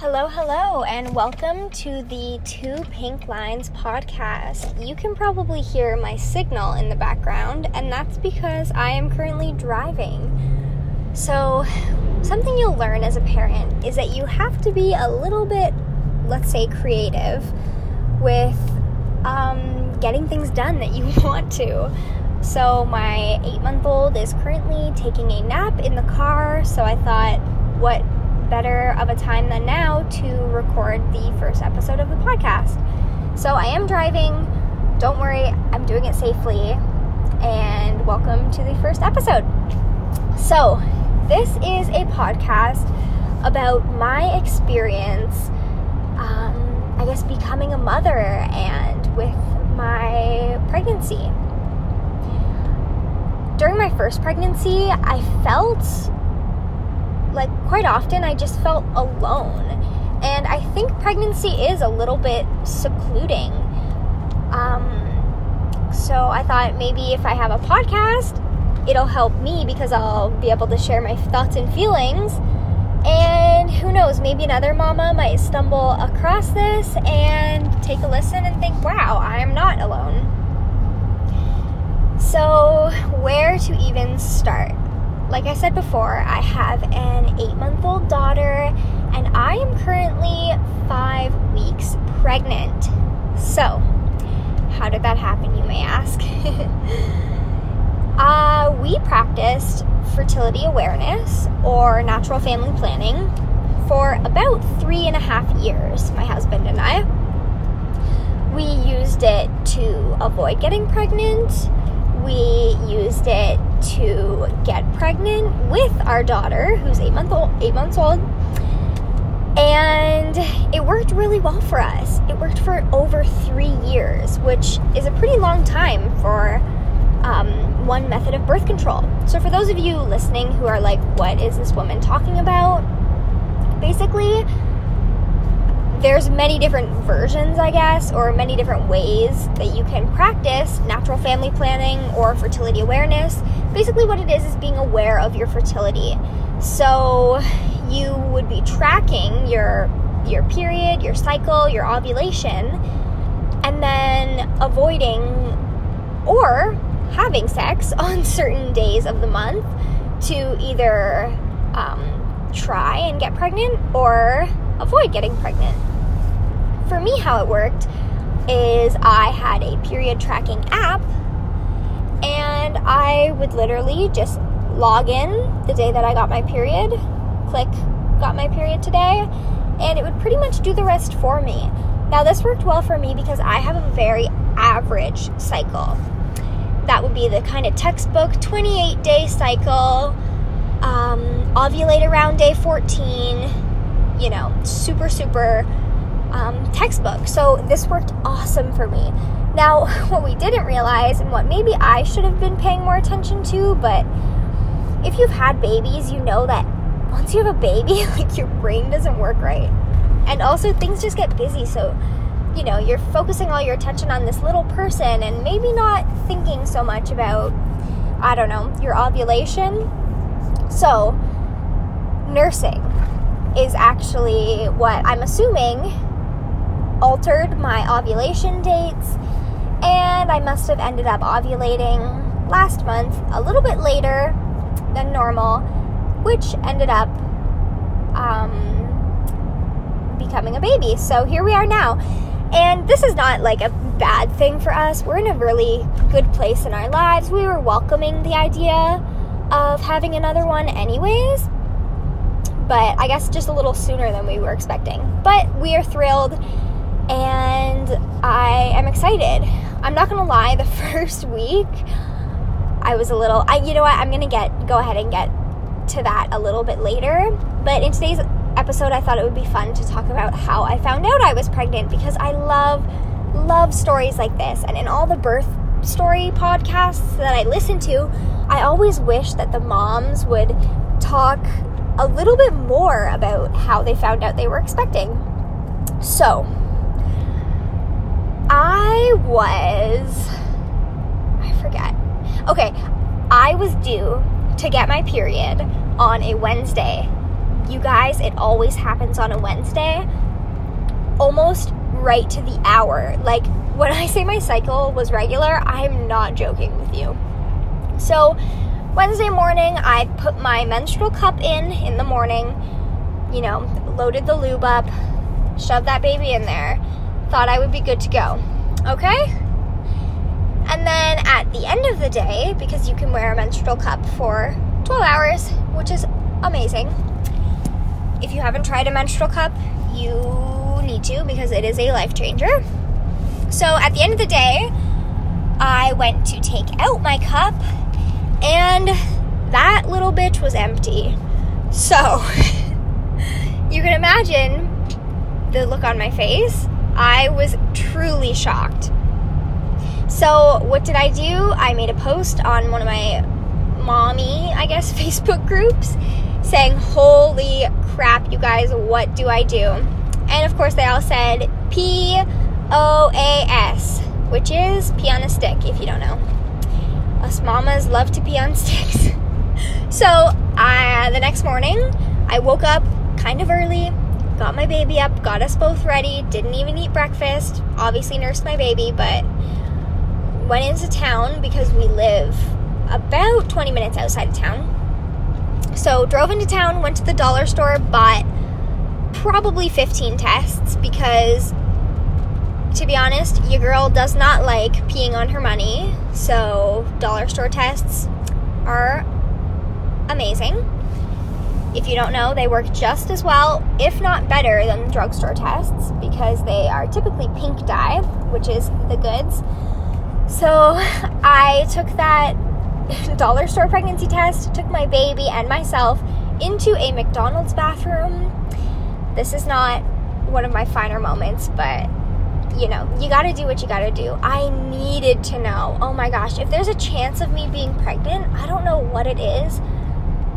Hello, hello, and welcome to the Two Pink Lines podcast. You can probably hear my signal in the background, and that's because I am currently driving. So, something you'll learn as a parent is that you have to be a little bit, let's say, creative with um, getting things done that you want to. So, my eight month old is currently taking a nap in the car, so I thought, what better of a time than now to record the first episode of the podcast. So I am driving. Don't worry, I'm doing it safely. And welcome to the first episode. So, this is a podcast about my experience, um, I guess, becoming a mother and with my pregnancy. During my first pregnancy, I felt like quite often I just felt alone. And I think pregnancy is a little bit secluding. Um, so I thought maybe if I have a podcast, it'll help me because I'll be able to share my thoughts and feelings. And who knows, maybe another mama might stumble across this and take a listen and think, wow, I'm not alone. So, where to even start? Like I said before, I have an eight month old daughter and I am currently five weeks pregnant. So, how did that happen, you may ask? uh, we practiced fertility awareness or natural family planning for about three and a half years, my husband and I. We used it to avoid getting pregnant. We used it to get pregnant with our daughter, who's eight month old, eight months old, and it worked really well for us. It worked for over three years, which is a pretty long time for um, one method of birth control. So, for those of you listening who are like, "What is this woman talking about?" Basically, there's many different versions, I guess, or many different ways that you can practice natural family planning or fertility awareness. Basically, what it is is being aware of your fertility. So, you would be tracking your your period, your cycle, your ovulation, and then avoiding or having sex on certain days of the month to either um, try and get pregnant or avoid getting pregnant for me, how it worked is I had a period tracking app and I would literally just log in the day that I got my period, click got my period today, and it would pretty much do the rest for me. Now, this worked well for me because I have a very average cycle. That would be the kind of textbook 28 day cycle, um, ovulate around day 14, you know, super, super um, textbook. So this worked awesome for me. Now, what we didn't realize, and what maybe I should have been paying more attention to, but if you've had babies, you know that once you have a baby, like your brain doesn't work right. And also, things just get busy. So, you know, you're focusing all your attention on this little person and maybe not thinking so much about, I don't know, your ovulation. So, nursing is actually what I'm assuming altered my ovulation dates, and I must have ended up ovulating last month a little bit later than normal, which ended up um, becoming a baby. So here we are now. And this is not like a bad thing for us. We're in a really good place in our lives. We were welcoming the idea of having another one, anyways. But I guess just a little sooner than we were expecting. But we are thrilled and I am excited. I'm not gonna lie, the first week I was a little I you know what, I'm gonna get go ahead and get to that a little bit later. But in today's episode I thought it would be fun to talk about how I found out I was pregnant because I love love stories like this and in all the birth story podcasts that I listen to, I always wish that the moms would talk a little bit more about how they found out they were expecting. So, I was. I forget. Okay, I was due to get my period on a Wednesday. you guys, it always happens on a Wednesday, almost right to the hour. Like when I say my cycle was regular, I'm not joking with you. So, Wednesday morning, I put my menstrual cup in in the morning, you know, loaded the lube up, shoved that baby in there, thought I would be good to go. Okay? And then at the end of the day, because you can wear a menstrual cup for 12 hours, which is amazing. If you haven't tried a menstrual cup, you need to because it is a life changer. So at the end of the day, I went to take out my cup and that little bitch was empty. So you can imagine the look on my face. I was truly shocked. So, what did I do? I made a post on one of my mommy, I guess, Facebook groups saying, Holy crap, you guys, what do I do? And of course, they all said P O A S, which is pee on a stick, if you don't know. Us mamas love to pee on sticks. so, the next morning, I woke up kind of early, got my baby up, got us both ready, didn't even eat breakfast, obviously nursed my baby, but went into town because we live about 20 minutes outside of town. So, drove into town, went to the dollar store, bought probably 15 tests because, to be honest, your girl does not like peeing on her money. So, dollar store tests are amazing. If you don't know, they work just as well, if not better, than drugstore tests because they are typically pink dye, which is the goods. So, I took that dollar store pregnancy test, took my baby and myself into a McDonald's bathroom. This is not one of my finer moments, but you know, you gotta do what you gotta do. I needed to know. Oh my gosh, if there's a chance of me being pregnant, I don't know what it is,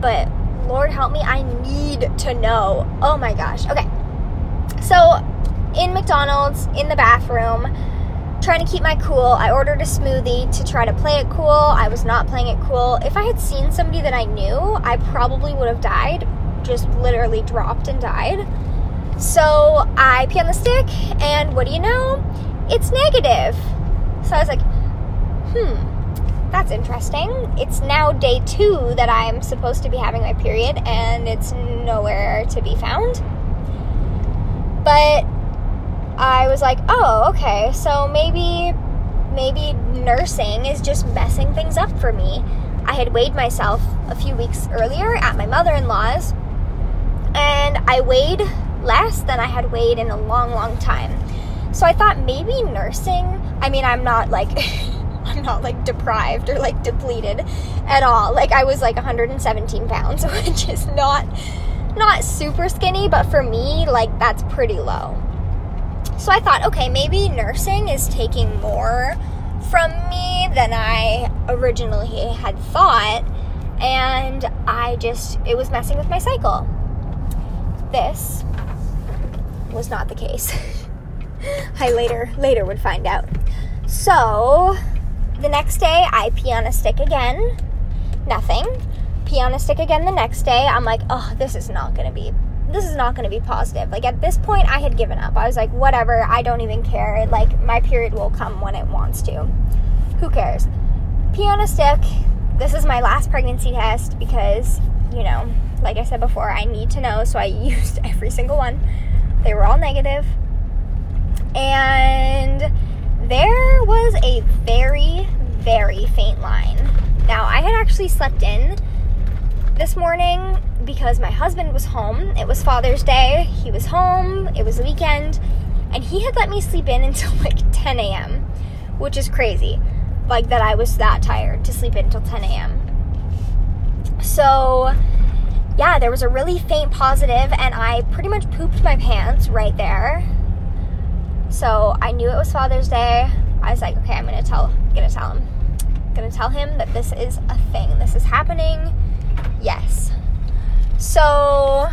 but Lord help me, I need to know. Oh my gosh. Okay. So, in McDonald's, in the bathroom, trying to keep my cool. I ordered a smoothie to try to play it cool. I was not playing it cool. If I had seen somebody that I knew, I probably would have died. Just literally dropped and died. So I pee on the stick, and what do you know? It's negative. So I was like, hmm, that's interesting. It's now day two that I'm supposed to be having my period, and it's nowhere to be found. But I was like, oh, okay, so maybe maybe nursing is just messing things up for me. I had weighed myself a few weeks earlier at my mother-in-law's and I weighed less than I had weighed in a long, long time. So I thought maybe nursing, I mean, I'm not like I'm not like deprived or like depleted at all. Like I was like 117 pounds, which is not not super skinny, but for me, like that's pretty low. So I thought, okay, maybe nursing is taking more from me than I originally had thought, and I just, it was messing with my cycle. This was not the case. I later, later would find out. So, the next day, I pee on a stick again. Nothing. Pee on a stick again the next day. I'm like, oh, this is not gonna be this is not to be positive. Like at this point, I had given up. I was like, whatever, I don't even care. Like my period will come when it wants to. Who cares? Pee on a stick. This is my last pregnancy test because, you know, like I said before, I need to know. So I used every single one. They were all negative. And there was a very, very faint line. Now, I had actually slept in this morning because my husband was home. It was Father's Day. He was home. It was the weekend. And he had let me sleep in until like 10 a.m., which is crazy. Like that I was that tired to sleep in until 10 a.m. So, yeah, there was a really faint positive, and I pretty much pooped my pants right there. So I knew it was Father's Day. I was like, okay, I'm gonna tell, gonna tell him, gonna tell him that this is a thing. This is happening. Yes. So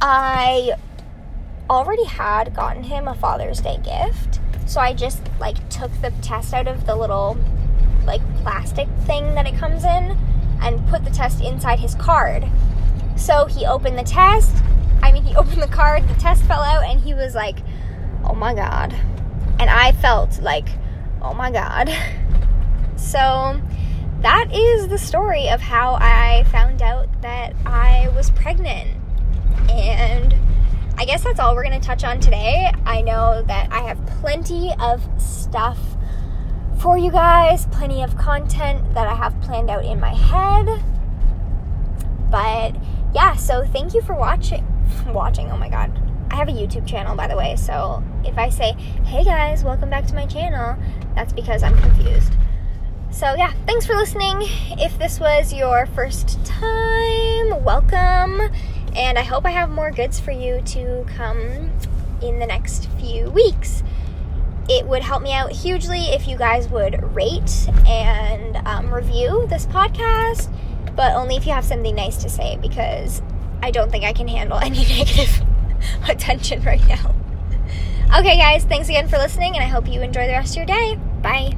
I already had gotten him a Father's Day gift. So I just like took the test out of the little like plastic thing that it comes in and put the test inside his card. So he opened the test. I mean, he opened the card, the test fell out, and he was like, oh my God. And I felt like, oh my God. So that is the story of how I found out that I was pregnant. And I guess that's all we're going to touch on today. I know that I have plenty of stuff for you guys, plenty of content that I have planned out in my head. But yeah, so thank you for watching. Watching, oh my god. I have a YouTube channel, by the way, so if I say, hey guys, welcome back to my channel, that's because I'm confused. So, yeah, thanks for listening. If this was your first time, welcome. And I hope I have more goods for you to come in the next few weeks. It would help me out hugely if you guys would rate and um, review this podcast, but only if you have something nice to say because I don't think I can handle any negative attention right now. Okay, guys, thanks again for listening, and I hope you enjoy the rest of your day. Bye.